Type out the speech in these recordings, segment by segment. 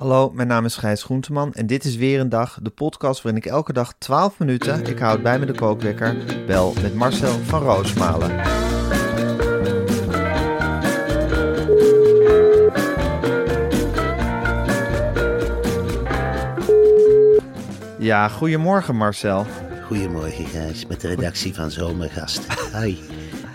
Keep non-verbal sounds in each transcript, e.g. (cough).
Hallo, mijn naam is Gijs Groenteman en dit is weer een dag, de podcast waarin ik elke dag 12 minuten, ik houd bij me de kookwekker, bel met Marcel van Roosmalen. Ja, goedemorgen Marcel. Goedemorgen Gijs, met de redactie van Zomergast. Hi.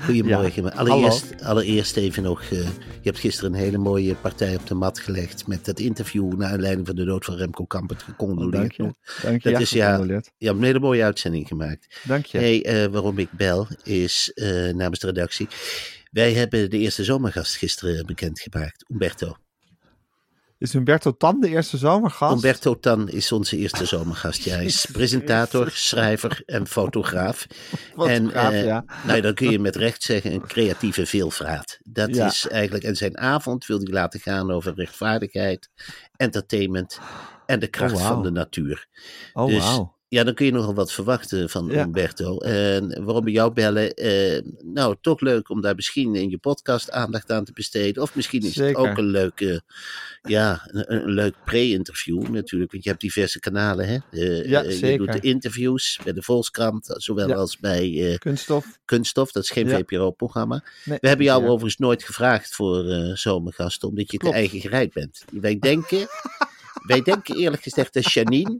Goedemorgen. Allereerst, allereerst even nog, eh, je hebt gisteren een hele mooie partij op de mat gelegd met dat interview naar aanleiding van de dood van Remco Kampert gecondoleerd. Dank je. nog. Dank je. Dat Ja, is ja, hebt een hele mooie uitzending gemaakt. Dank je. Hey, eh, waarom ik bel is eh, namens de redactie. Wij hebben de eerste zomergast gisteren bekendgemaakt, Umberto. Is Humberto Tan de eerste zomergast? Umberto Tan is onze eerste zomergast. Ja, hij is (laughs) presentator, schrijver en fotograaf. Fotograaf, en, eh, ja. Nou, dan kun je met recht zeggen een creatieve veelvraat. Dat Ja. is eigenlijk, en zijn avond wil hij laten gaan over rechtvaardigheid, entertainment en de kracht Oh, van de natuur. Oh, dus wauw. Ja, dan kun je nogal wat verwachten van Ja. Umberto. En waarom we jou bellen? eh, nou, toch leuk om daar misschien in je podcast aandacht aan te besteden. Of misschien is Zeker. het ook een leuke, ja, een, een leuk pre-interview natuurlijk. Want je hebt diverse kanalen, hè? Eh, Ja, eh, Je doet de interviews bij de Volkskrant, zowel Ja. als bij Kunststof? Kunststof. Dat is geen Ja. VPRO-programma. Nee, We hebben jou ja. overigens nooit gevraagd voor eh zomergasten, omdat je Klopt. te eigen gereid bent. Wij denken, wij denken eerlijk gezegd dat Janine,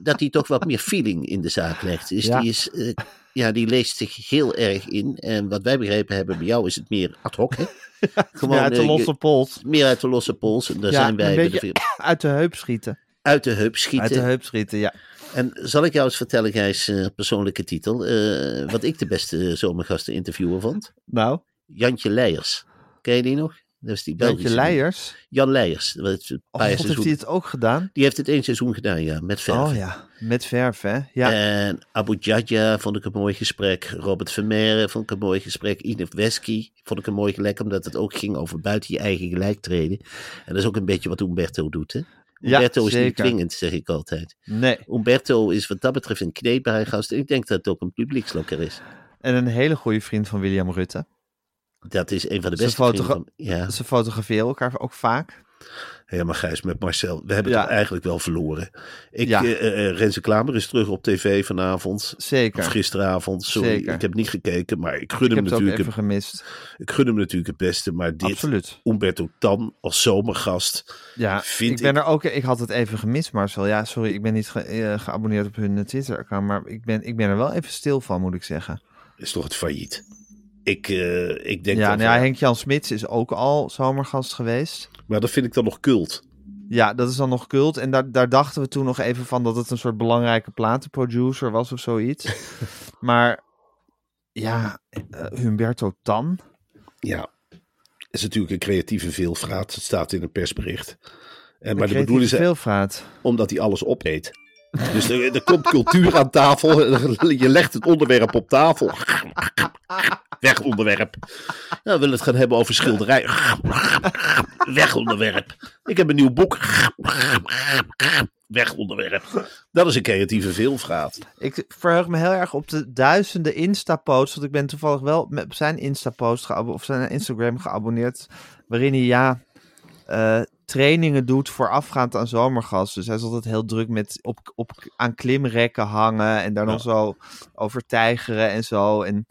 dat die toch wat meer feeling in de zaak legt. Dus Ja. die, is, eh, ja, die leest zich heel erg in. En wat wij begrepen hebben bij jou is het meer ad hoc. Hè? (laughs) Gewoon, ja, uit de eh, losse pols. meer uit de losse pols. En daar Ja, zijn wij een de uit de heup schieten. uit de heup schieten. Uit de heup schieten, ja. En zal ik jou eens vertellen, Gijs, eh, persoonlijke titel, eh, wat ik de beste zomergasten interviewer vond? Nou, Jantje Leijers. Ken je die nog? Dat is die Belgische. Leijers. Jan Leijers. Een Oh, heeft hij het ook gedaan? Die heeft het één seizoen gedaan, ja, met verf. Oh ja, met verf, hè? Ja, En Abu Djadja vond ik een mooi gesprek. Robert Vermeer vond ik een mooi gesprek. Inef Wesky vond ik een mooi gesprek, omdat het ook ging over buiten je eigen gelijk treden. En dat is ook een beetje wat Umberto doet, hè? Ja, Umberto is niet dwingend, zeg ik altijd. nee. Umberto is wat dat betreft een kneedbare gast. En ik denk dat het ook een publiekslokker is. En een hele goede vriend van William Rutte. Dat is een van de Ze, beste fotogra-. Ja. ze fotograferen elkaar ook vaak. Ja, maar Gijs, met Marcel, we hebben Ja. het eigenlijk wel verloren. Ik, Ja. eh, eh, Renze Klamer is terug op tv vanavond. Zeker. Of gisteravond, sorry. Zeker. Ik heb niet gekeken, maar ik gun, Ik hem heb het ook natuurlijk, even gemist. ik gun hem natuurlijk het beste. Maar dit, Absoluut. Umberto Tan als zomergast, Ja, vind ik ben er ook. Ik had het even gemist, Marcel. Ja, sorry, ik ben niet ge- eh, geabonneerd op hun eh, Twitter-account, maar ik ben, ik ben er wel even stil van, moet ik zeggen. is toch het failliet. Ik, eh, ik denk Ja, dat... nou ja, Henk-Jan Smits is ook al zomergast geweest. Maar dat vind ik dan nog cult. Ja, dat is dan nog cult. En daar, daar dachten we toen nog even van dat het een soort belangrijke platenproducer was of zoiets. (laughs) maar ja, eh, Humberto Tan. Ja, is natuurlijk een creatieve veelvraat. Het staat in een persbericht. En, maar de bedoeling is veelvraat. omdat hij alles opeet. Dus er, komt cultuur aan tafel. Je legt het onderwerp op tafel. Weg onderwerp. Nou, we willen het gaan hebben over schilderij. Weg onderwerp. Ik heb een nieuw boek. Weg onderwerp. Dat is een creatieve veelvraat. Ik verheug me heel erg op de duizenden Insta-posts. Want ik ben toevallig wel op zijn Insta-post of zijn Instagram geabonneerd. Waarin hij ja, eh, trainingen doet voorafgaand aan zomergas. Dus hij is altijd heel druk met op, op, aan klimrekken hangen. En daar Ja. nog zo over tijgeren en zo. En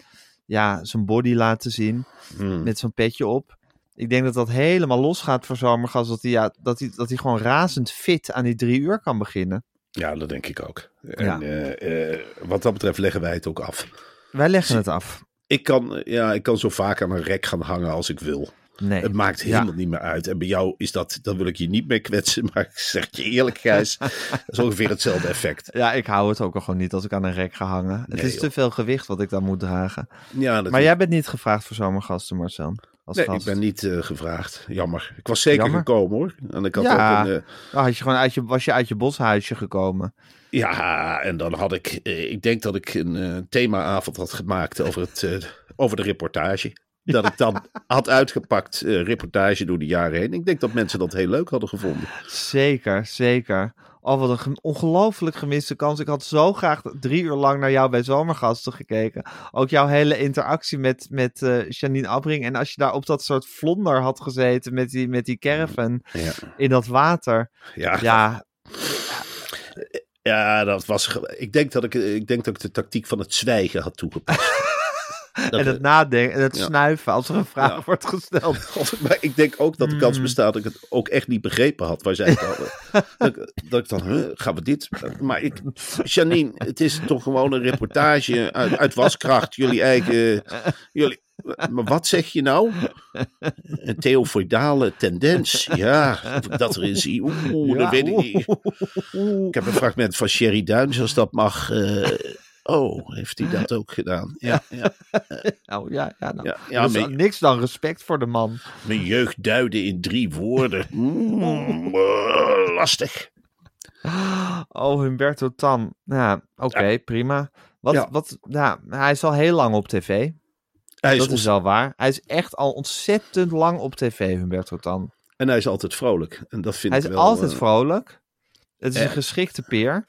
ja, zijn body laten zien Hmm. met zo'n petje op. Ik denk dat dat helemaal losgaat voor zomergas. Dat hij, ja, dat, hij, dat hij gewoon razend fit aan die drie uur kan beginnen. Ja, dat denk ik ook. En Ja. eh, eh, wat dat betreft leggen wij het ook af. Wij leggen het af. Ik kan, ja, ik kan zo vaak aan een rek gaan hangen als ik wil. Nee. Het maakt Ja. helemaal niet meer uit. En bij jou is dat, dan wil ik je niet mee kwetsen, (laughs) maar ik zeg je eerlijk, Gijs, dat is ongeveer hetzelfde (laughs) effect. Ja, ik hou het ook al gewoon niet als ik aan een rek ga hangen. het is joh. te veel gewicht wat ik dan moet dragen. Ja, Maar jij bent niet gevraagd voor zomergasten, Marcel. Als Nee, gast. ik ben niet eh, gevraagd. Jammer. Ik was zeker Jammer. gekomen hoor. En ik had Ja. ook een, Dan had je gewoon uit je, was je uit je boshuisje gekomen. ja, en dan had ik, eh, ik denk dat ik een themaavond had gemaakt over, het, over de reportage. Dat ik dan had uitgepakt, eh, reportage door de jaren heen. Ik denk dat mensen dat heel leuk hadden gevonden. Zeker, zeker. Oh, wat een ongelooflijk gemiste kans. Ik had zo graag drie uur lang naar jou bij Zomergasten gekeken. Ook jouw hele interactie met, met eh, Janine Abbring. En als je daar op dat soort vlonder had gezeten met die, met die caravan Ja, in dat water. ja, Ja, ja dat was. Ik denk dat ik, ik denk dat ik de tactiek van het zwijgen had toegepast. (laughs) Dat- en het nadenken en het ja. snuiven als er een vraag Ja. wordt gesteld. (laughs) Maar ik denk ook dat de kans Hmm. bestaat dat ik het ook echt niet begrepen had waar zij het hadden. (laughs) dat, ik- dat ik dan, huh, gaan we dit? Maar ik, Janine, het is toch gewoon een reportage uit, uit waskracht. Jullie eigen, jullie, maar wat zeg je nou? Een theofoidale tendens. Ja, dat erin zie. Oeh, dat weet ik niet. Ik heb een fragment van Sherry Duins, als dat mag. eh, oh, heeft hij dat ook gedaan? Ja, (laughs) ja, Nou ja, ja, nou, ja, ja dus niks dan respect voor de man. Mijn jeugd duiden in drie woorden. (laughs) Mm, lastig. Oh, Humberto Tan. Ja, oké, prima. Wat, Ja. wat, ja, hij is al heel lang op tv. Hij is dat is wel waar. Hij is echt al ontzettend lang op tv, Humberto Tan. En hij is altijd vrolijk. En dat vind Hij ik is wel, altijd eh, vrolijk. Het is een eh, geschikte peer.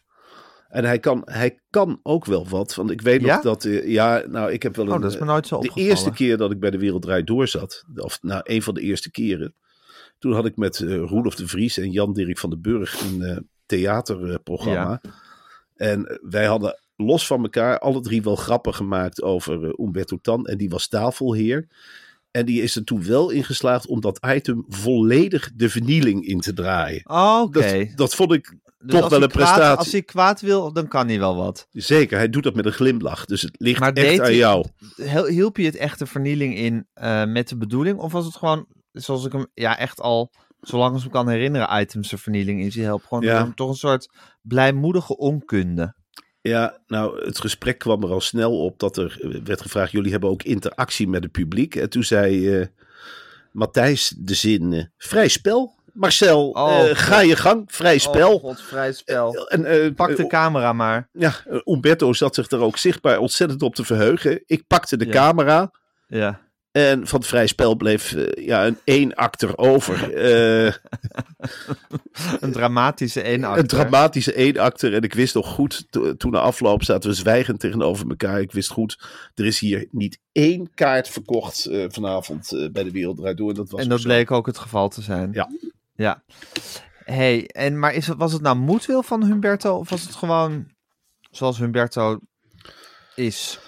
En hij kan, hij kan ook wel wat. Want ik weet Ja? nog dat... eh, ja, nou, ik heb wel een... Oh, dat is me nooit zo De opgevallen. eerste keer dat ik bij de Wereld Draait Door zat, of nou, een van de eerste keren, toen had ik met eh Roelof de Vries en Jan Dirk van den Burg een eh, theaterprogramma. En eh, wij hadden los van elkaar alle drie wel grappen gemaakt over eh, Umberto Tan. En die was tafelheer. En die is er toen wel in geslaagd om dat item volledig de vernieling in te draaien. Oh, Oké. Dat, dat vond ik Dus toch wel een kwaad- prestatie. Als hij kwaad wil, dan kan hij wel wat. Zeker, hij doet dat met een glimlach. Dus het ligt Maar echt aan hij- jou. Hielp je het echt de vernieling in eh, met de bedoeling? Of was het gewoon, zoals ik hem ja, echt al, zolang als ik me kan herinneren, items de vernieling in zie helpen? Gewoon Ja. toch een soort blijmoedige onkunde. Ja, nou, het gesprek kwam er al snel op dat er eh, werd gevraagd: jullie hebben ook interactie met het publiek. En toen zei eh, Matthijs de zin: eh, vrij spel. Marcel, Oh, eh, ga je gang, vrij spel. Oh, god, vrij spel. en, eh, Pak de camera maar. ja, Umberto zat zich er ook zichtbaar ontzettend op te verheugen. Ik pakte de Ja. camera Ja. En van het vrij spel bleef eh, ja, een één acter over. Eh, (laughs) Een dramatische eenakter. Een dramatische eenakter. En ik wist nog goed, to- toen na afloop zaten we zwijgend tegenover elkaar. Ik wist goed, er is hier niet één kaart verkocht eh, vanavond bij de Wereld Draait Door. Dat was En dat bleek ook het geval te zijn. Ja. Ja. hey, en maar is het, was het nou moedwil van Humberto? Of was het gewoon zoals Humberto is?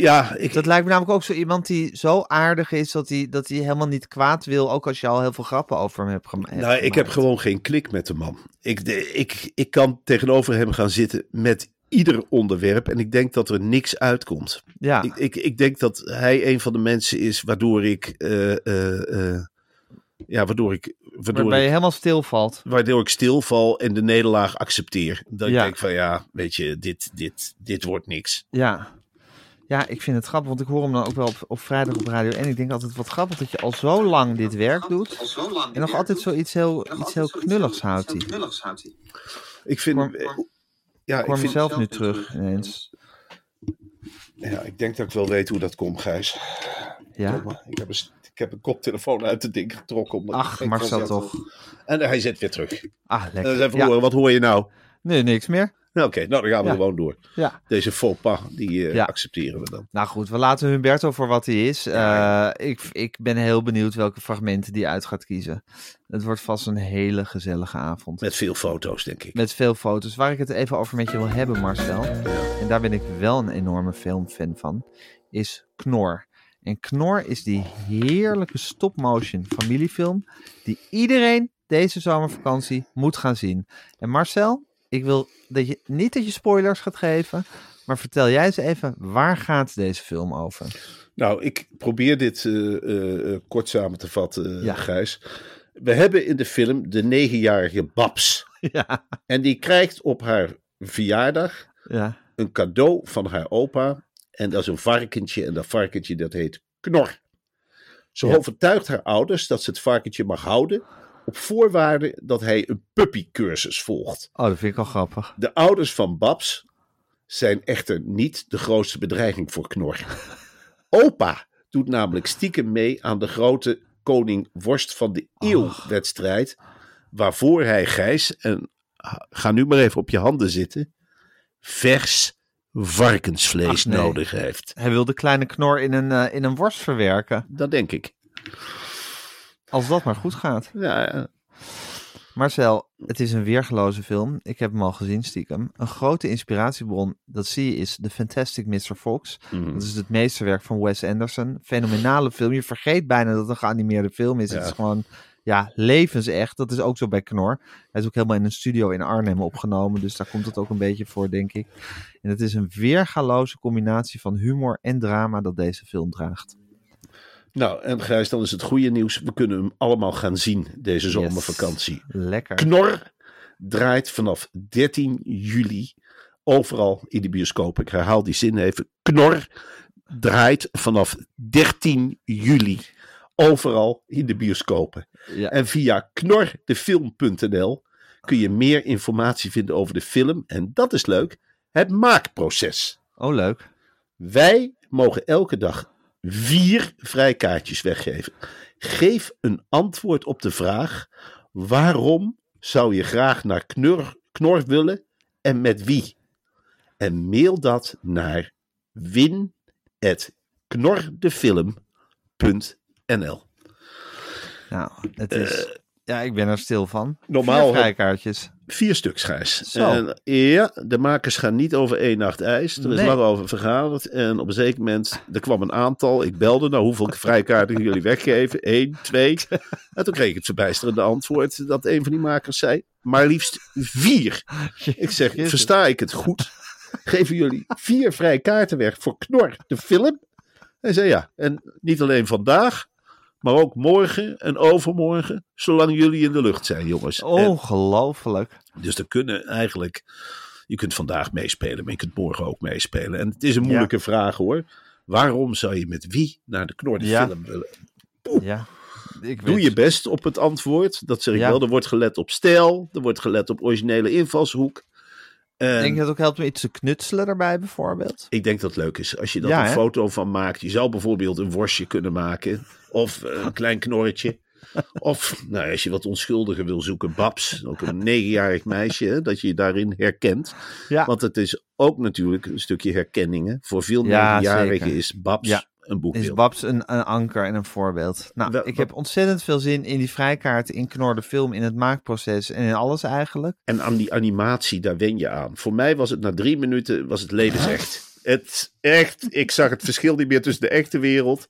Ja, ik, Dat lijkt me namelijk ook zo iemand die zo aardig is dat hij, dat hij helemaal niet kwaad wil. Ook als je al heel veel grappen over hem hebt, gema- hebt nou, ik heb gemaakt. gewoon geen klik met de man. Ik, de- ik, ik kan tegenover hem gaan zitten met ieder onderwerp. En ik denk dat er niks uitkomt. Ja, Ik, ik, ik denk dat hij een van de mensen is waardoor ik... eh, eh, eh, ja, waardoor ik... Waardoor waarbij je ik helemaal stilvalt. waardoor ik stilval en de nederlaag accepteer. Dat Ja. ik denk van ja, weet je, dit, dit, dit wordt niks. Ja. Ja, ik vind het grappig, want ik hoor hem dan ook wel op, op vrijdag op Radio 1. Ik denk altijd wat grappig dat je al zo lang dit werk doet. En nog altijd zoiets heel, iets heel knulligs houdt hij. Ik vind, eh, ja, Ik hoor mezelf nu terug ineens. ja, ik denk dat ik wel weet hoe dat komt, Gijs. Ja? Ik heb een, ik heb een koptelefoon uit het ding getrokken. omdat Ach, Marcel toch. En hij zit weer terug. Ah, En dan lekker. eens even Ja. horen, wat hoor je nou? Nee, niks meer. Nou, Oké, nou dan gaan we Ja. gewoon door. Ja. Deze faux pas, die eh, Ja. accepteren we dan. Nou goed, we laten Humberto voor wat hij is. Eh, ik, ik ben heel benieuwd welke fragmenten hij uit gaat kiezen. Het wordt vast een hele gezellige avond. Met veel foto's, denk ik. Met veel foto's. Waar ik het even over met je wil hebben, Marcel. En daar ben ik wel een enorme filmfan van. Is Knor. En Knor is die heerlijke stop-motion familiefilm. Die iedereen deze zomervakantie moet gaan zien. En Marcel, ik wil dat je, niet dat je spoilers gaat geven. Maar vertel jij eens even, waar gaat deze film over? Nou, ik probeer dit eh, eh, eh, kort samen te vatten, Ja. Gijs. We hebben in de film de negenjarige Babs. (laughs) Ja, En die krijgt op haar verjaardag ja. een cadeau van haar opa. En dat is een varkentje. En dat varkentje dat heet Knor. Ze overtuigt haar ouders dat ze het varkentje mag houden. Op voorwaarde dat hij een puppycursus volgt. Oh, dat vind ik al grappig. De ouders van Babs zijn echter niet de grootste bedreiging voor Knor. (laughs) Opa doet namelijk stiekem mee aan de grote koning worst van de eeuw wedstrijd. Waarvoor hij Gijs, en ga nu maar even op je handen zitten, vers varkensvlees nee. nodig heeft. Hij wil de kleine knor in een, eh, in een worst verwerken. Dat denk ik. Als dat maar goed gaat. Ja, ja. Marcel, het is een weergeloze film. Ik heb hem al gezien stiekem. Een grote inspiratiebron, dat zie je, is The Fantastic Mr. Fox. Mhm. Dat is het meesterwerk van Wes Anderson. Fenomenale film. Je vergeet bijna dat het een geanimeerde film is. Het is gewoon, ja, levensecht. Dat is ook zo bij Knor. Hij is ook helemaal in een studio in Arnhem opgenomen. Dus daar komt het ook een beetje voor, denk ik. En het is een weergaloze combinatie van humor en drama dat deze film draagt. Nou, en Gijs, dan is het goede nieuws. We kunnen hem allemaal gaan zien deze zomervakantie. Lekker. Knor draait vanaf 13 juli overal in de bioscoop. Ik herhaal die zin even. Knor draait vanaf 13 juli overal in de bioscopen. Ja. En via knordefilm.nl kun je meer informatie vinden over de film. En dat is leuk, het maakproces. Oh, leuk. Wij mogen elke dag vier vrijkaartjes weggeven. Geef een antwoord op de vraag: waarom zou je graag naar Knor, Knor willen en met wie? En mail dat naar win.knordefilm.nl. Nou, het is... ja, ik ben er stil van. normaal vrijkaartjes. Vier stuks, Gijs. En, ja, de makers gaan niet over één nacht ijs. Er is lang over vergaderd. En op een zeker moment, er kwam een aantal. Ik belde, nou hoeveel vrijkaarten jullie weggeven? Eén, twee. En toen kreeg ik het verbijsterende antwoord dat een van die makers zei, maar liefst vier. (laughs) Ik zeg, versta ik het goed? Geven jullie vier vrije kaarten weg voor Knor, de film? Hij zei ja, en niet alleen vandaag, maar ook morgen en overmorgen, zolang jullie in de lucht zijn, jongens. En- Ongelooflijk. dus er kunnen eigenlijk. Je kunt vandaag meespelen, maar je kunt morgen ook meespelen. En het is een moeilijke vraag hoor. Waarom zou je met wie naar de knorde Ja. film willen? Ja. Ik Doe weet- je best op het antwoord. Dat zeg ik Ja. wel. Er wordt gelet op stijl. Er wordt gelet op originele invalshoek. En Denk je dat ook helpt om iets te knutselen erbij bijvoorbeeld? ik denk dat het leuk is. Als je Ja, een hè? foto van maakt. Je zou bijvoorbeeld een worstje kunnen maken. Of eh, een klein knorretje. (laughs) Of nou, als je wat onschuldiger wil zoeken. Babs. Ook een negenjarig meisje. Hè, dat je je daarin herkent. Ja. Want het is ook natuurlijk een stukje herkenning. Hè? Voor veel Ja, negenjarigen is Babs Een Is. Babs een, een anker en een voorbeeld? Nou, Wel- ik heb ontzettend veel zin in die vrijkaarten, in Knor de film, in het maakproces en in alles eigenlijk. En aan die animatie, daar wen je aan. Voor mij was het na drie minuten was het levensecht. Het echt, ik zag het verschil niet meer tussen de echte wereld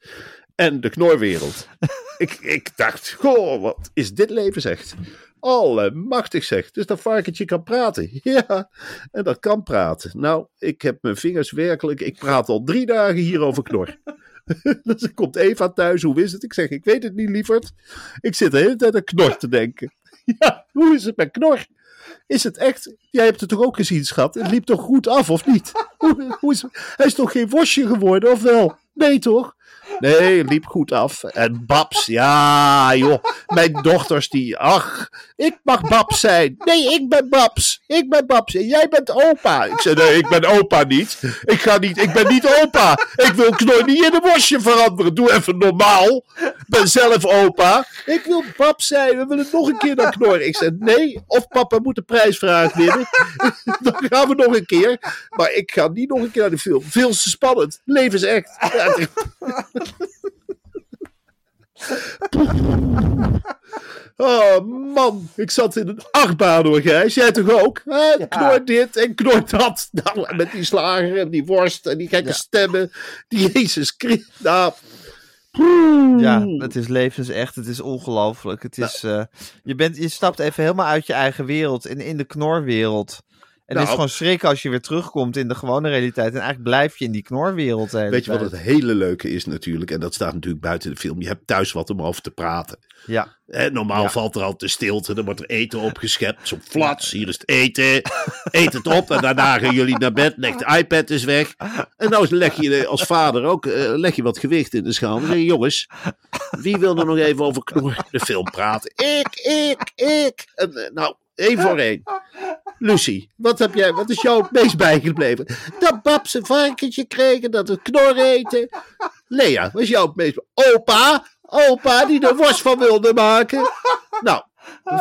en de knorwereld. (laughs) ik, ik dacht, goh, wat is dit levensecht? Allemachtig zeg. Dus dat varkentje kan praten. (laughs) Ja, en dat kan praten. Nou, ik heb mijn vingers werkelijk, ik praat al drie dagen hier over knor. (laughs) dus komt Eva thuis, hoe is het? Ik zeg, ik weet het niet, lieverd. Ik zit de hele tijd aan knor te denken. (laughs) Ja, hoe is het met knor? Is het echt? Jij hebt het toch ook gezien, schat? Het liep toch goed af, of niet? Hoe, hoe is, hij is toch geen worstje geworden, of wel? Nee, toch? Nee, liep goed af. En Babs, ja, joh. Mijn dochters die, ach, ik mag Babs zijn. Nee, ik ben Babs. Ik ben Babs en jij bent opa. Ik zei, nee, ik ben opa niet. Ik ga niet, ik ben niet opa. Ik wil Knor niet in een worstje veranderen. Doe even normaal. Ik ben zelf opa. Ik wil Babs zijn. We willen nog een keer naar Knor. Ik zei, nee, of papa moet de prijsvraag winnen. Dan gaan we nog een keer. Maar ik ga niet nog een keer naar de film. Veel te spannend. Leven is echt. Ja, Oh man, ik zat in een achtbaan hoor, Gijs. Jij toch ook? Hè? Knor dit en knor dat. Nou, met die slager en die worst en die gekke stemmen. Die Jezus Christus. Nou. Ja, het is levensecht, het is ongelooflijk. Het is, eh, je, bent, je stapt even helemaal uit je eigen wereld en in de knorwereld. En Nou, het is gewoon schrikken als je weer terugkomt in de gewone realiteit. En eigenlijk blijf je in die knorwereld. de Weet je wat het hele leuke is natuurlijk? En dat staat natuurlijk buiten de film. Je hebt thuis wat om over te praten. Ja, Hè, normaal Ja. valt er al te stilte. Dan wordt er eten opgeschept. Zo flats. Hier is het eten. Eet het op. En daarna gaan jullie naar bed. Leg de iPad eens weg. En nou leg je als vader ook eh, leg je wat gewicht in de schaal. Dan zeg je, jongens, wie wil er nog even over knor de film praten? Ik, ik, ik. En, eh, nou, één voor één. Lucie, wat, heb jij, wat is jou het meest bijgebleven? Dat Babs een varkentje kreeg en dat het knor eten. Lea, wat is jou het meest... Opa, opa die er worst van wilde maken. Nou,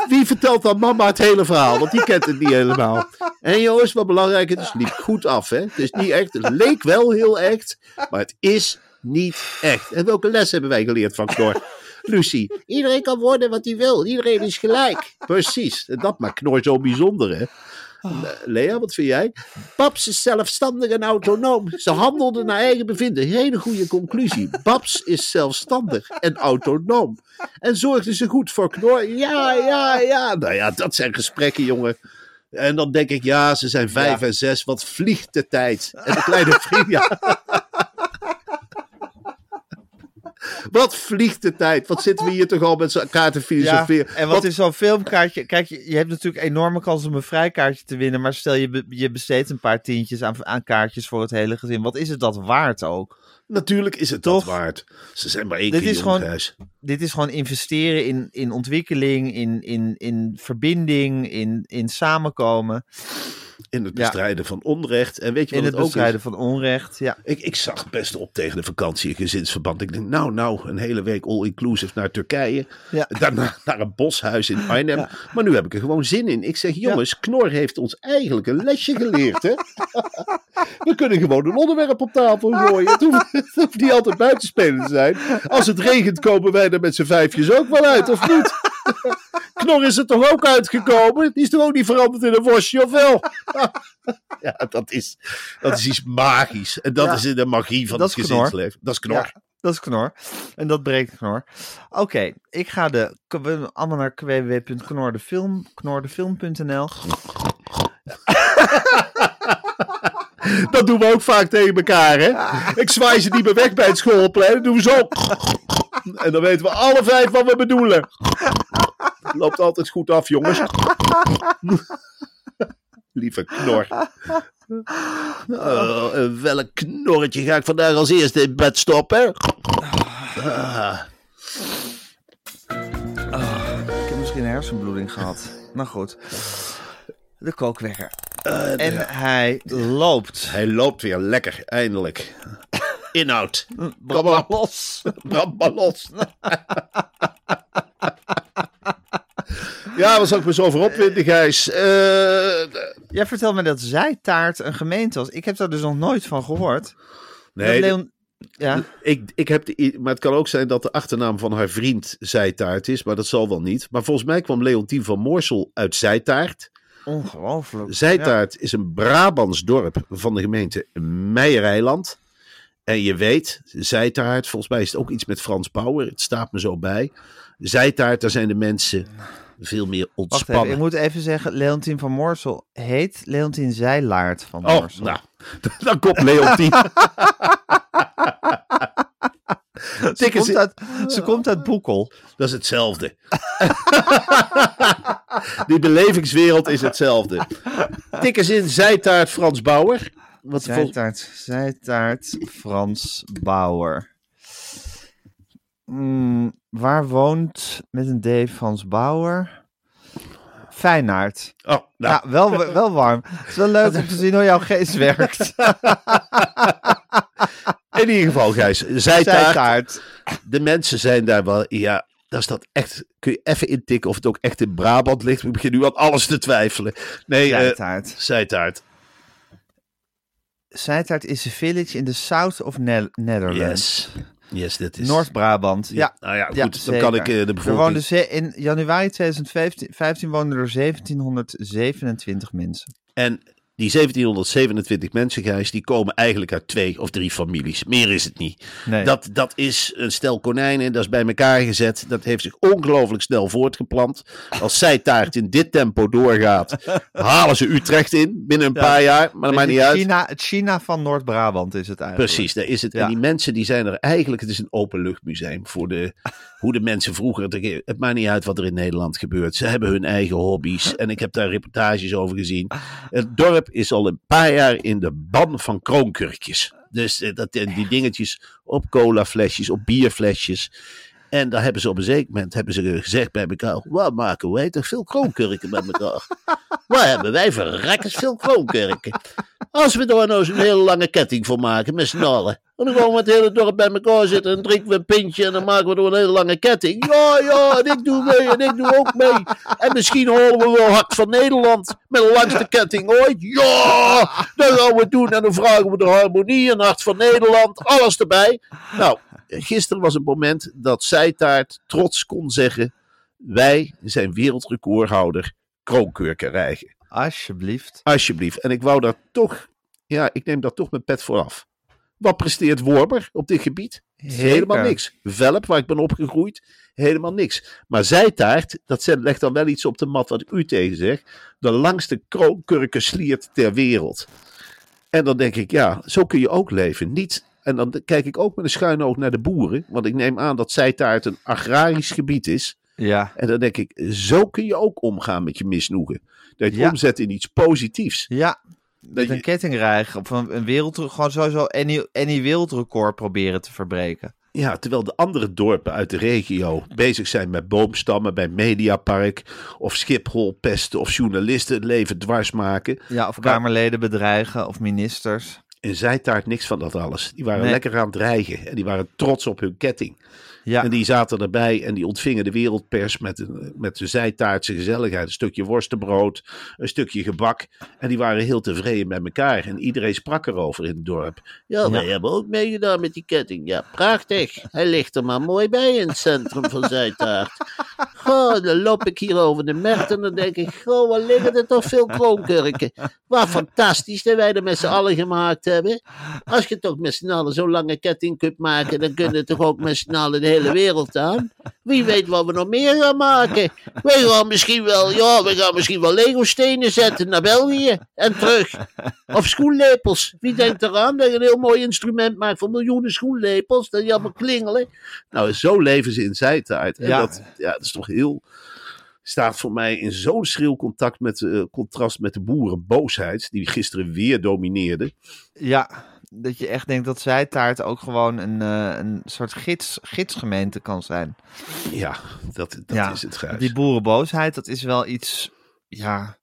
wie vertelt dan mama het hele verhaal? Want die kent het niet helemaal. En jongens, wat belangrijk, het liep goed af. Hè? Het is niet echt, het leek wel heel echt, maar het is niet echt. En welke les hebben wij geleerd van Knor? Lucie, iedereen kan worden wat hij wil. Iedereen is gelijk. Precies. En dat maakt Knor zo bijzonder, hè? Le- Lea, wat vind jij? Babs is zelfstandig en autonoom. Ze handelde naar eigen bevinden. Hele goede conclusie. Babs is zelfstandig en autonoom. En zorgde ze goed voor Knor? Ja, ja, ja. Nou ja, dat zijn gesprekken, jongen. En dan denk ik, ja, ze zijn vijf en zes. Wat vliegt de tijd? En de kleine vriend, ja. Wat vliegt de tijd? Wat zitten we hier toch al met elkaar te ja. filosoferen? En wat, is zo'n filmkaartje? Kijk, je, je hebt natuurlijk enorme kans om een vrijkaartje te winnen. Maar stel je, be- je besteedt een paar tientjes aan, aan kaartjes voor het hele gezin. Wat is het dat waard ook? Natuurlijk is het Toch? dat waard. Ze zijn maar één Dit keer is gewoon- Gijs. Dit is gewoon investeren in, in ontwikkeling, in, in, in verbinding, in, in samenkomen. In het Ja. bestrijden van onrecht. En weet je In wat het het, bestrijden van onrecht. Ja. Ik, ik zag best op tegen de vakantie in gezinsverband. Ik denk, nou, nou, een hele week all-inclusive naar Turkije. Ja. Daarna (laughs) naar een boshuis in Arnhem. Maar nu heb ik er gewoon zin in. Ik zeg, jongens, Knor heeft ons eigenlijk een lesje geleerd, hè? (laughs) We kunnen gewoon een onderwerp op tafel gooien. Het hoeft, (laughs) het hoeft niet altijd buitenspelen te zijn. Als het regent, komen wij er met z'n vijfjes ook wel uit, of niet? (laughs) Knor is er toch ook uitgekomen? Die is toch ook niet veranderd in een worstje, of wel? (laughs) Ja, dat is, dat is iets magisch. En dat Ja. is de magie van het gezinsleven. Dat is knor. Ja, dat is knor. En dat breekt knor. Oké, ik ga de, allemaal naar www.knordefilm, knordefilm.nl. (laughs) Dat doen we ook vaak tegen elkaar, hè? Ik zwaai ze niet meer weg bij het schoolplein. Dan doen we zo. (laughs) En dan weten we alle vijf wat we bedoelen. Loopt altijd goed af, jongens. (laughs) Lieve knor. Oh, welk knorretje ga ik vandaag als eerste in bed stoppen? Ah. Ik heb misschien een hersenbloeding gehad. Nou goed. De kookwekker. En hij loopt. Hij loopt weer lekker, eindelijk. Inhoud. (laughs) Kom maar los. (laughs) Brand maar los. (laughs) ja, wat zou ik me zo over opwinden, Gijs? Eh, Jij vertelt me dat Zijtaart een gemeente was. Ik heb daar dus nog nooit van gehoord. nee, Leon... Ja, ik, ik heb de, maar het kan ook zijn dat de achternaam van haar vriend Zijtaart is, maar dat zal wel niet. Maar volgens mij kwam Leontien van Moorsel uit Zijtaart. Ongelooflijk. Zijtaart is een Brabants dorp van de gemeente Meijereiland. En je weet, Zijtaart, volgens mij is het ook iets met Frans Bauer. Het staat me zo bij. Zijtaart, daar zijn de mensen veel meer Wacht ontspannen. even, ik moet even zeggen, Leontien van Moorsel heet Leontien Zijlaard van Oh, Moorsel. nou, (laughs) dan komt Leontien. (laughs) ze, komt uit, ze komt uit Boekel. Dat is hetzelfde. (laughs) Die belevingswereld is hetzelfde. Tik eens in Zijtaart Frans Bauer. Wat Zijtaart, Zijtaart, Frans Bauer. Hmm, waar woont met een D Frans Bauer? Fijnaard. Oh, nou, Ja, wel, wel warm. Het is wel leuk (laughs) om te zien hoe jouw geest werkt. (laughs) in ieder geval, Gijs. Zijtaart. Zijtaart. De mensen zijn daar wel. Ja, daar staat echt. Kun je even intikken of het ook echt in Brabant ligt? Ik begin nu aan alles te twijfelen. Nee, eh Zijtaart. Zijtaart. Zijtaart is een village in the south of Ne- Netherlands. Yes. Yes, dit is. Noord-Brabant. Ja. Nou ja, goed. Ja, dan zeker. kan ik eh, de Er bevolking. woonden ze in januari 2015 15 woonden er 1727 mensen. En Die 1727 mensen, Gijs, die komen eigenlijk uit twee of drie families. Meer is het niet. Nee. Dat, dat is een stel konijnen, dat is bij elkaar gezet. Dat heeft zich ongelooflijk snel voortgeplant. Als zijtaart in dit tempo doorgaat, (laughs) halen ze Utrecht in binnen een Ja. paar jaar. Maar dat maakt niet het uit. China, het China van Noord-Brabant is het eigenlijk. Precies, daar is het. Ja. En die mensen die zijn er eigenlijk, het is een openluchtmuseum voor de, (laughs) hoe de mensen vroeger, het, het maakt niet uit wat er in Nederland gebeurt. Ze hebben hun eigen hobby's en ik heb daar reportages over gezien. Het dorp is al een paar jaar in de ban van kroonkurkjes. Dus eh, dat, en die dingetjes op colaflesjes, op bierflesjes. En daar hebben ze op een zeker moment hebben ze gezegd bij elkaar: Wat maken wij toch veel kroonkurken met elkaar? (laughs) Wat hebben wij verrekkers veel kroonkurken? Als we daar nou eens een hele lange ketting voor maken met z'n allen. En dan gewoon we het hele dorp bij elkaar zitten en drinken we een pintje en dan maken we er een hele lange ketting. Ja, ja, en ik doe mee en ik doe ook mee. En misschien horen we wel Hart van Nederland met de langste ketting ooit. Ja, dat gaan we doen. En dan vragen we de harmonie en Hart van Nederland, alles erbij. Nou, gisteren was het moment dat Zijtaart trots kon zeggen... Wij zijn wereldrecordhouder kroonkurken rijgen. Alsjeblieft. Alsjeblieft. En ik wou daar toch, ja, ik neem daar toch mijn pet voor af. Wat presteert Wormer op dit gebied? Helemaal niks. Velp, waar ik ben opgegroeid, helemaal niks. Maar zijtaart, dat legt dan wel iets op de mat wat ik u tegen zeg. De langste kroonkurkensliert ter wereld. En dan denk ik, ja, zo kun je ook leven. Niet, en dan kijk ik ook met een schuin oog naar de boeren. Want ik neem aan dat zijtaart een agrarisch gebied is. Ja. En dan denk ik, zo kun je ook omgaan met je misnoegen. Dat je Ja. omzet in iets positiefs. Ja. Met een je- kettingrijg of een, een wereld, gewoon sowieso any, any wereldrecord proberen te verbreken. Ja, terwijl de andere dorpen uit de regio bezig zijn met boomstammen bij Mediapark of Schiphol pesten of journalisten het leven dwars maken. Ja, of kamerleden bedreigen of ministers. En Zijtaart niks van dat alles. Die waren Nee. lekker aan het dreigen en die waren trots op hun ketting. Ja, En die zaten erbij en die ontvingen de wereldpers met, een, met de zijtaartse gezelligheid. Een stukje worstenbrood, een stukje gebak. En die waren heel tevreden met elkaar. En iedereen sprak erover in het dorp. Ja, wij hebben ook meegedaan met die ketting. Ja, prachtig. Hij ligt er maar mooi bij in het centrum van Zijtaart. (laughs) Goh, dan loop ik hier over de markt en dan denk ik... Goh, wat liggen er toch veel kroonkurken. Wat fantastisch dat wij er met z'n allen gemaakt hebben. Als je toch met z'n allen zo'n lange ketting kunt maken... dan kunnen we toch ook met z'n allen de hele wereld aan. Wie weet wat we nog meer gaan maken. Wij gaan misschien wel, ja, we gaan misschien wel Lego-stenen zetten naar België en terug. Of schoenlepels. Wie denkt eraan dat je een heel mooi instrument maakt voor miljoenen schoenlepels, dat die allemaal klingelen. Nou, zo leven ze in. En Ja. dat, ja, dat is toch heel... Staat voor mij in zo'n schril contact met, eh, contrast met de boerenboosheid, die gisteren weer domineerde. ja, dat je echt denkt dat zijtaart ook gewoon een, eh, een soort gids, gidsgemeente kan zijn. Ja, dat, dat ja, is het Gijs. Die boerenboosheid, dat is wel iets, ja,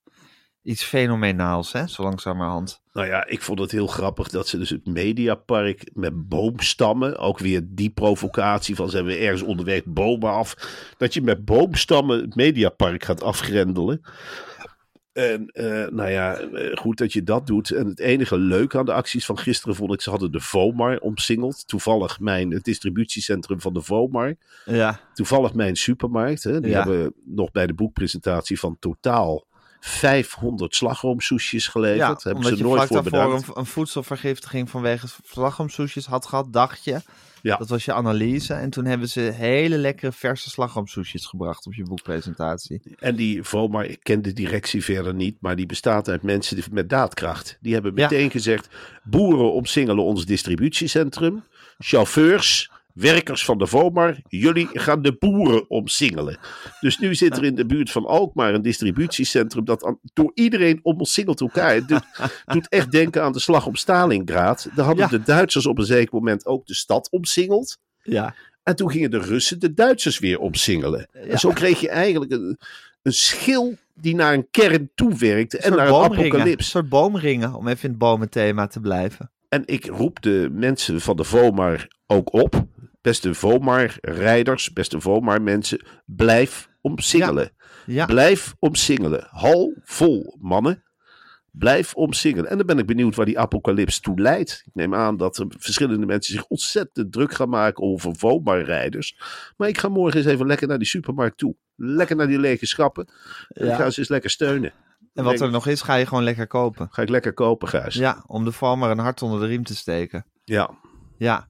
iets fenomenaals, hè, zo langzamerhand. Nou ja, ik vond het heel grappig dat ze dus het Mediapark met boomstammen, ook weer die provocatie van ze hebben ergens onderweg bomen af, dat je met boomstammen het Mediapark gaat afgrendelen. En eh, nou ja, eh, goed dat je dat doet. En het enige leuke aan de acties van gisteren vond ik, ze hadden de Vomar omsingeld. Toevallig mijn, het distributiecentrum van de Vomar. Ja, Toevallig mijn supermarkt. Hè, die Ja. hebben nog bij de boekpresentatie van totaal 500 slagroomsoesjes geleverd. ja hebben ze je nooit voor daarvoor bedankt. een, een voedselvergiftiging vanwege slagroomsoesjes had gehad, dacht je. Ja. Dat was je analyse. En toen hebben ze hele lekkere verse slagroomsoesjes gebracht op je boekpresentatie. En die Vomar, ik ken de directie verder niet, maar die bestaat uit mensen die- met daadkracht. Die hebben Ja. meteen gezegd, boeren omsingelen ons distributiecentrum, chauffeurs, werkers van de Vomar, jullie gaan de boeren omsingelen. Dus nu zit er in de buurt van Alkmaar een distributiecentrum dat aan- door iedereen omsingelt elkaar. Het doet, doet echt denken aan de slag om Stalingrad. Daar hadden Ja. de Duitsers op een zeker moment ook de stad omsingeld. Ja, En toen gingen de Russen de Duitsers weer omsingelen. En zo kreeg je eigenlijk een, een schil die naar een kern toewerkte en soort naar een boomringen. Een apocalyps. soort boomringen, om even in het bomenthema te blijven. En ik roep de mensen van de Vomar ook op. Beste Vomar-rijders, beste Vomar-mensen, blijf omsingelen. Ja, Blijf omsingelen. Hal vol, mannen. Blijf omsingelen. En dan ben ik benieuwd waar die apocalyps toe leidt. Ik neem aan dat er verschillende mensen zich ontzettend druk gaan maken over Vomar-rijders. Maar ik ga morgen eens even lekker naar die supermarkt toe. Lekker naar die lege schappen. En Ja. ik ga ze eens lekker steunen. En wat er nog is, ga je gewoon lekker kopen. Ga ik lekker kopen, Gijs. Ja, om de farmer een hart onder de riem te steken. Ja. Ja.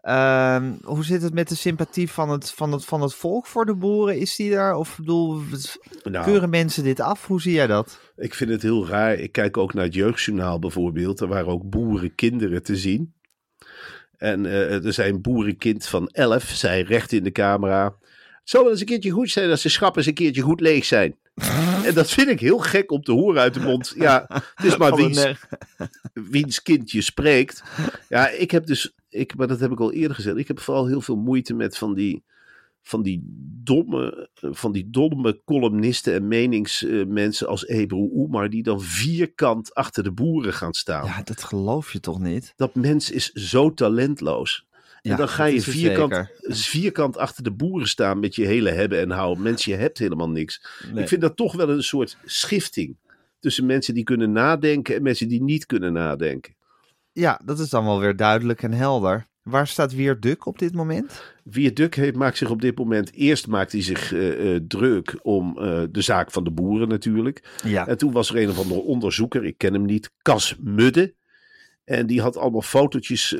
Ehm, hoe zit het met de sympathie van het, van, het, van het volk voor de boeren? Is die er? Of bedoel, Nou, keuren mensen dit af? Hoe zie jij dat? Ik vind het heel raar. Ik kijk ook naar het jeugdjournaal bijvoorbeeld. Er waren ook boerenkinderen te zien. En eh, er zijn een boerenkind van 11, zei recht in de camera. Het zou wel eens een keertje goed zijn als de schappen eens een keertje goed leeg zijn. (laughs) en dat vind ik heel gek om te horen uit de mond. Ja, het is (laughs) maar wiens, wiens kindje spreekt. Ja, ik heb dus, ik, maar dat heb ik al eerder gezegd. Ik heb vooral heel veel moeite met van die, van die domme, van die domme columnisten en meningsmensen als Ebru Oemar. Die dan vierkant achter de boeren gaan staan. Ja, dat geloof je toch niet? Dat mens is zo talentloos. En Ja, dan ga je het vierkant, zeker. vierkant achter de boeren staan met je hele hebben en houden. Mensen, je hebt helemaal niks. Nee. Ik vind dat toch wel een soort schifting. Tussen mensen die kunnen nadenken en mensen die niet kunnen nadenken. Ja, dat is dan wel weer duidelijk en helder. Waar staat Weer Duk op dit moment? Viaduct heeft, maakt zich op dit moment. Eerst maakt hij zich eh, eh, druk om eh, de zaak van de boeren natuurlijk. Ja. En toen was er een of andere onderzoeker, ik ken hem niet, Cas Mudde. En die had allemaal fotootjes,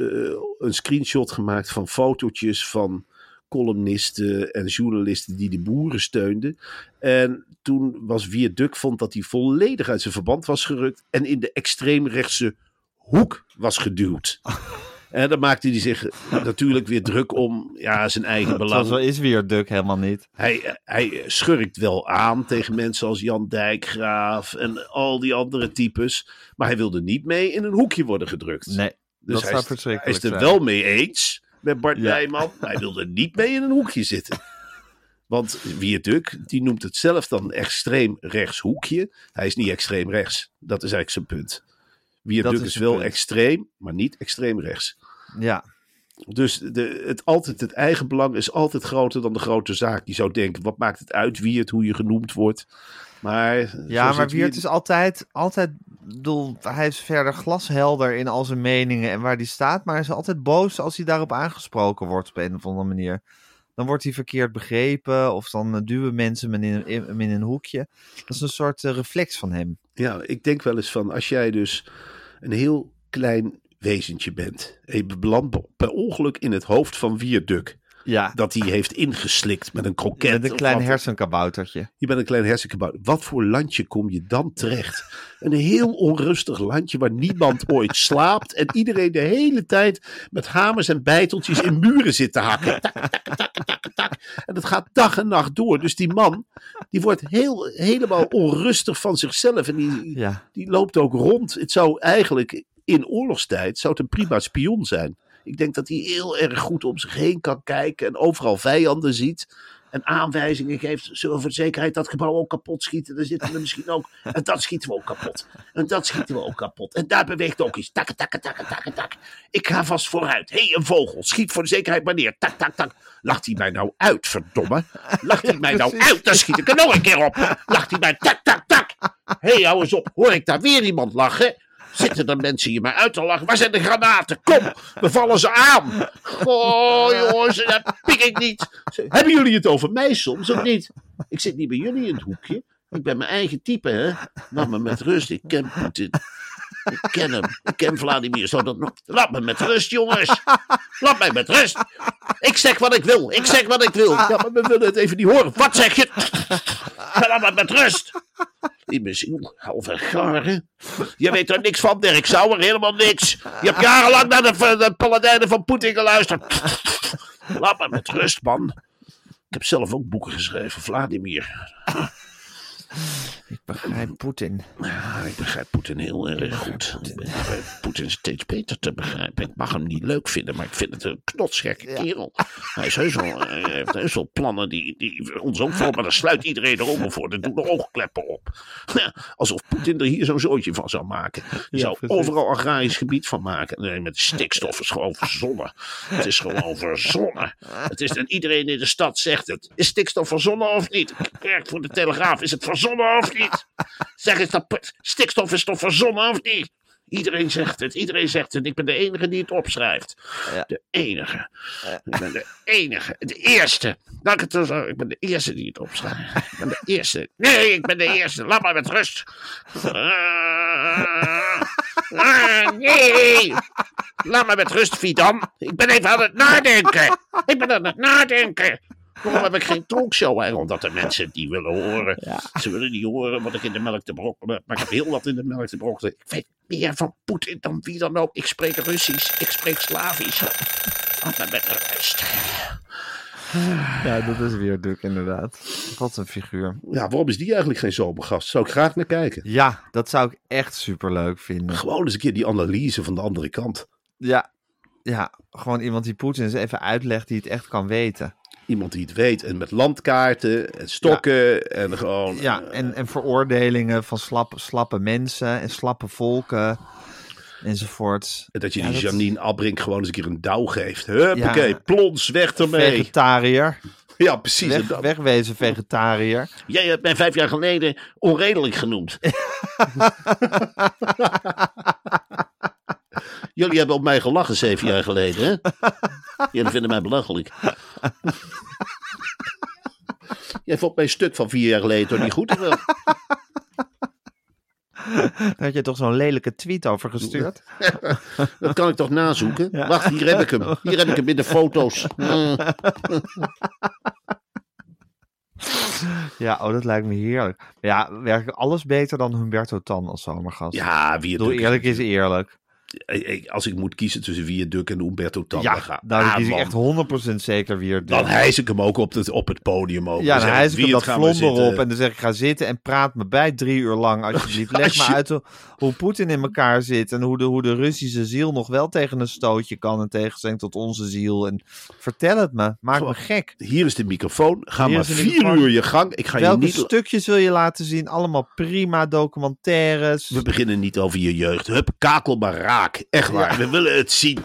een screenshot gemaakt van fotootjes van columnisten en journalisten die de boeren steunden. En toen was Viaduct vond dat hij volledig uit zijn verband was gerukt en in de extreemrechtse hoek was geduwd. (laughs) En dan maakte hij zich natuurlijk weer druk om ja, zijn eigen belang. Zo is Weer Duk helemaal niet. Hij, hij schurkt wel aan tegen mensen als Jan Dijkgraaf en al die andere types. Maar hij wilde niet mee in een hoekje worden gedrukt. Nee, dus dat hij is, verschrikkelijk hij is er zijn. wel mee eens met Bart Ja. Nijman. Hij wilde niet mee in een hoekje zitten. (laughs) Want Viaduct, die noemt het zelf dan extreem rechts hoekje. Hij is niet extreem rechts. Dat is eigenlijk zijn punt. Viaduct is wel punt. extreem, maar niet extreem rechts. Ja, Dus de, het, altijd, het eigen belang is altijd groter dan de grote zaak. Je zou denken, wat maakt het uit wie het, hoe je genoemd wordt. Maar, ja zo maar Wiert is altijd, altijd bedoel, hij is verder glashelder in al zijn meningen en waar hij staat, maar hij is altijd boos als hij daarop aangesproken wordt op een of andere manier. Dan wordt hij verkeerd begrepen of dan eh, duwen mensen hem in, in een hoekje. Dat is een soort eh, reflex van hem. Ja, ik denk wel eens van, als jij dus een heel klein wezentje bent. En je belandt per ongeluk in het hoofd van Viaduct. Ja, Dat hij heeft ingeslikt met een kroket. met een klein hersenkaboutertje. Je bent een klein hersenkabouter. Wat voor landje kom je dan terecht? Een heel onrustig landje waar niemand (laughs) ooit slaapt. En iedereen de hele tijd met hamers en bijteltjes in muren zit te hakken. Tak, tak, tak, tak, tak. En dat gaat dag en nacht door. Dus die man, die wordt heel, helemaal onrustig van zichzelf. En die, Ja, die loopt ook rond. Het zou eigenlijk in oorlogstijd zou het een prima spion zijn. Ik denk dat hij heel erg goed om zich heen kan kijken en overal vijanden ziet. En aanwijzingen geeft. Zullen we voor zekerheid dat gebouw ook kapot schieten? Dan zitten we misschien ook. En dat schieten we ook kapot. En dat schieten we ook kapot. En daar beweegt ook iets. Tak, tak, tak, tak, tak. Ik ga vast vooruit. Hé, hey, een vogel. Schiet voor de zekerheid maar neer. Tak, tak, tak. Lacht hij mij nou uit, verdomme? Lacht hij mij nou uit? Dan schiet ik er nog een keer op. Lacht hij mij tak, tak, tak. Hé, hey, hou eens op. Hoor ik daar weer iemand lachen? Zitten er mensen hier maar uit te lachen? Waar zijn de granaten? Kom, we vallen ze aan. Goh, jongens, dat pik ik niet. Hebben jullie het over mij soms of niet? Ik zit niet bij jullie in het hoekje. Ik ben mijn eigen type, hè? Laat me met rust. Ik ken Poetin. Ik ken hem. Ik ken Vladimir. Zou dat. Laat me met rust, jongens. Laat mij met rust. Ik zeg wat ik wil. Ik zeg wat ik wil. Ja, maar we willen het even niet horen. Wat zeg je? Laat me met rust. Die misschien halve garen. Je weet er niks van, Dirk Sauer. Helemaal niks. Je hebt jarenlang naar de, de paladijnen van Poetin geluisterd. Laat me met rust, man. Ik heb zelf ook boeken geschreven, Vladimir. Ik begrijp Poetin. Ja, ik begrijp Poetin heel erg goed. Ik begrijp Poetin steeds beter te begrijpen. Ik mag hem niet leuk vinden, maar ik vind het een knotsgekke kerel. Hij, is heus wel, hij heeft heus wel plannen die, die ons ook vallen, maar daar sluit iedereen de ogen voor. Dan doen de oogkleppen op. Ja, alsof Poetin er hier zo'n zootje van zou maken. Ja, zou overal agrarisch gebied van maken. Nee, met stikstof is gewoon verzonnen. Het is gewoon verzonnen. Het is, en iedereen in de stad zegt het. Is stikstof verzonnen of niet? Ik werk voor de Telegraaf. Is het verzonnen of niet? (laughs) Zeg eens dat stikstof is toch verzonnen of niet? Iedereen zegt het, iedereen zegt het. Ik ben de enige die het opschrijft. Ja. De enige. Ik ben de enige. De eerste. Laat ik het zo. Ik ben de eerste die het opschrijft. Ik ben de eerste. Nee, ik ben de eerste. Laat maar met rust. Ah, ah, nee. Laat maar met rust, Fidan. Ik ben even aan het nadenken. Ik ben aan het nadenken. Waarom heb ik geen talkshow? Hè? Omdat de mensen niet willen horen. Ze willen niet horen wat ik in de melk te brokkelen. Maar ik heb heel wat in de melk te brokkelen. Ik weet meer van Poetin dan wie dan ook. Ik spreek Russisch. Ik spreek Slavisch. Laat me met rust. Ja, dat is weer Duk inderdaad. Wat een figuur. Ja, waarom is die eigenlijk geen zomergast? Zou ik graag naar kijken. Ja, dat zou ik echt super leuk vinden. Gewoon eens een keer die analyse van de andere kant. Ja, ja, gewoon iemand die Poetin eens even uitlegt die het echt kan weten. Iemand die het weet. En met landkaarten en stokken. En gewoon... Ja, en, en veroordelingen van slappe, slappe mensen en slappe volken enzovoort. En dat je Ja, die dat- Janine Abrink gewoon eens een keer een douw geeft. Huppakee, Ja. plons, weg ermee. Vegetariër. Ja, precies. En Weg, dat- wegwezen vegetariër. Jij hebt mij vijf jaar geleden onredelijk genoemd. (laughs) Jullie hebben op mij gelachen zeven jaar geleden, hè? Jullie vinden mij belachelijk. (laughs) Jij vond mijn stuk van vier jaar geleden toch niet goed? Daar had je toch zo'n lelijke tweet over gestuurd? (laughs) Dat kan ik toch nazoeken? Wacht, hier heb ik hem. Hier heb ik hem in de foto's. (laughs) Ja, oh, dat lijkt me heerlijk. Ja, werkelijk alles beter dan Humberto Tan als zomergast. Ja, wie Doe eerlijk is eerlijk. Als ik moet kiezen tussen Viaduct en Umberto Tan, Ja, dan ga nou, dan ah, man. echt 100% zeker weer. Dan hijs ik hem ook op het, op het podium. Ook. Ja, Dan dan hijs ik wie hem dat vlonder op en dan zeg ik ga zitten en praat me bij drie uur lang alsjeblieft. (laughs) Leg me Alsje- uit hoe, hoe Poetin in elkaar zit en hoe de, hoe de Russische ziel nog wel tegen een stootje kan in tegenstelling tot onze ziel. En vertel het me, maak me gek. Hier is de microfoon. Ga Hier maar is vier uur je gang. Ik ga je Welke niet... stukjes wil je laten zien? Allemaal prima documentaires. We beginnen niet over je jeugd. Hup, kakel maar Echt waar. We willen het zien.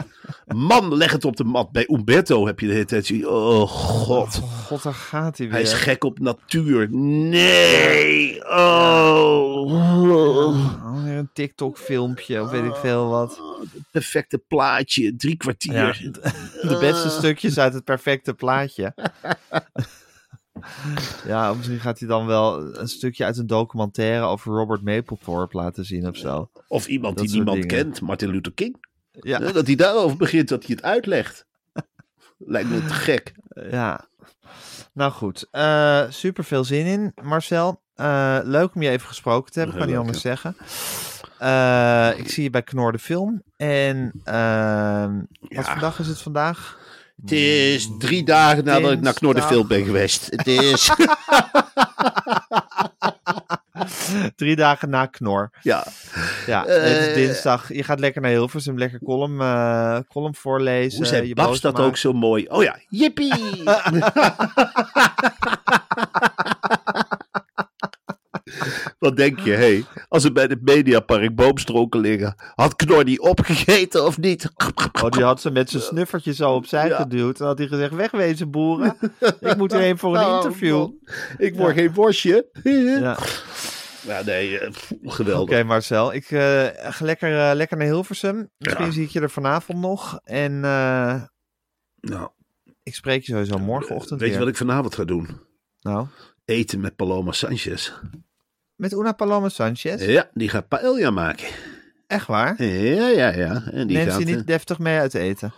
Man, leg het op de mat. Bij Umberto heb je de hele tijd zien. Oh god. God, daar gaat hij weer. Hij is gek op natuur. Nee. Oh. Oh, weer een TikTok-filmpje of weet ik veel wat. Perfecte plaatje. Drie kwartier. Ja, (laughs) de beste stukjes uit het perfecte plaatje. (laughs) ja, misschien gaat hij dan wel een stukje uit een documentaire over Robert Mapplethorpe laten zien of zo. Of iemand Dat die niemand dingen. kent. Martin Luther King. Ja, Hè, Dat hij daarover begint. Dat hij het uitlegt. (laughs) Lijkt me te gek. ja. Nou goed, eh super veel zin in, Marcel. Eh, leuk om je even gesproken te hebben, kan niet anders zeggen. Eh, ik zie je bij Knor de Film. En ehm, wat dag is het vandaag? Het is drie dagen nadat ik naar Knor de Film ben geweest. Het is... (laughs) Drie dagen na Knor. ja. Ja, het is Eh, dinsdag. Je gaat lekker naar Hilversum, lekker column, eh, column voorlezen. Hoe zei je Babs dat ook zo mooi? Oh ja, jippie! (laughs) Wat denk je, hé? Als er bij het Mediapark boomstronken liggen, had Knor die opgegeten of niet? Oh, die had ze met zijn snuffertje zo opzij Ja. geduwd. En had hij gezegd, wegwezen boeren. Ik moet hierheen voor een (laughs) Oh, interview. man. Ik word geen worstje. (laughs) Ja. Ja, nee, eh, pff, Oké geweldig. Marcel, ik eh, ga lekker, eh, lekker naar Hilversum. Misschien Ja. zie ik je er vanavond nog. En Nou, ik spreek je sowieso morgenochtend weet je wat ik vanavond ga doen? Nou, Eten met Paloma Sanchez. Met Una Paloma Sanchez? Ja, die gaat paella maken. Echt waar? Ja, ja, ja. En die Neemt gaat, ze eh, niet deftig mee uit eten?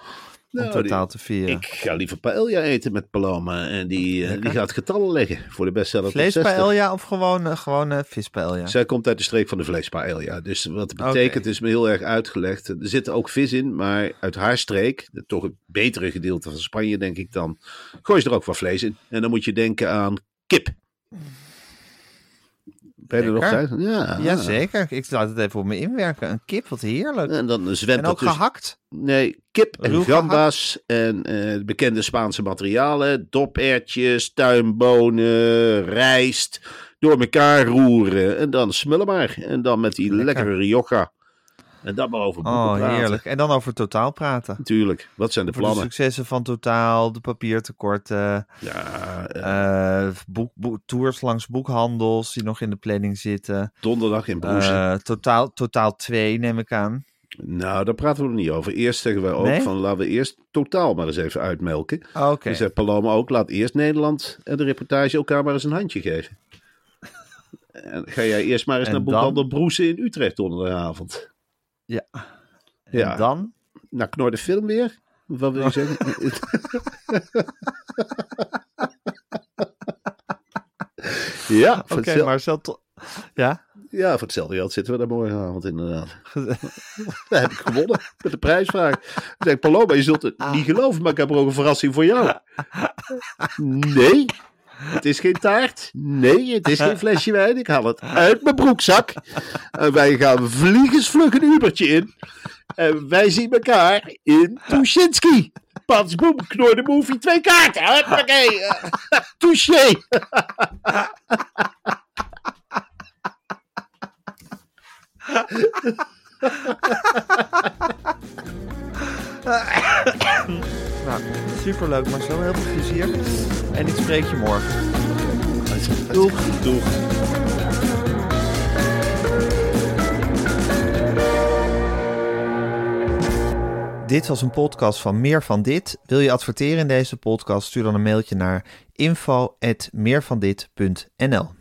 nou, om die- totaal te vieren. Ik ga liever paella eten met Paloma. En die, eh, die gaat getallen leggen voor de bestseller top 60. Vleespaella of gewoon, eh, gewoon vispaella? Zij komt uit de streek van de vleespaella. Dus wat het betekent is me heel erg uitgelegd. Er zit ook vis in, maar uit haar streek, toch het betere gedeelte van Spanje denk ik dan, gooi je er ook wat vlees in. En dan moet je denken aan kip. Ben er nog? Ja. Jazeker, ik laat het even op me inwerken. Een kip, wat heerlijk. En dan zwemt En dat ook dus... gehakt? Nee, kip en gambas en eh, de bekende Spaanse materialen. Dopertjes, tuinbonen, rijst. Door elkaar roeren en dan smullen maar. En dan met die Lekker. lekkere rioja. En dan maar over boeken Oh, praten. heerlijk. En dan over totaal praten. Natuurlijk. Wat zijn de Voor de plannen? successen van totaal, de papiertekorten, Ja, eh, eh boek, boek- tours langs boekhandels die nog in de planning zitten. donderdag in Broesen. Eh, totaal, totaal 2 neem ik aan. nou, daar praten we nog niet over. Eerst zeggen wij ook Nee? van laten we eerst totaal maar eens even uitmelken. Oké. Dan zegt Paloma ook, laat eerst Nederland en de reportage elkaar maar eens een handje geven. (laughs) En ga jij eerst maar eens En naar dan? boekhandel Broesen in Utrecht donderdagavond. Ja. En dan? Nou, knor de film weer? Wat wil je zeggen? (laughs) ja, voor Oké, to- Ja? ja, voor hetzelfde geld zitten we daar morgenavond inderdaad. (laughs) Daar heb ik gewonnen met de prijsvraag. Dan zeg ik, Paloma, je zult het niet geloven, maar ik heb er ook een verrassing voor jou. Nee, het is geen taart. Nee, het is geen flesje wijn. Ik haal het uit mijn broekzak. En wij gaan vliegensvlug een Ubertje in. En wij zien elkaar in Tuschinski. Pats, boem, knor de movie, twee kaarten. Huppakee. (laughs) Touché. (laughs) (coughs) Nou, superleuk Marcel. Heel veel plezier. En ik spreek je morgen. Doeg. Doeg. Dit was een podcast van Meer van Dit. Wil je adverteren in deze podcast? Stuur dan een mailtje naar info.meervandit.nl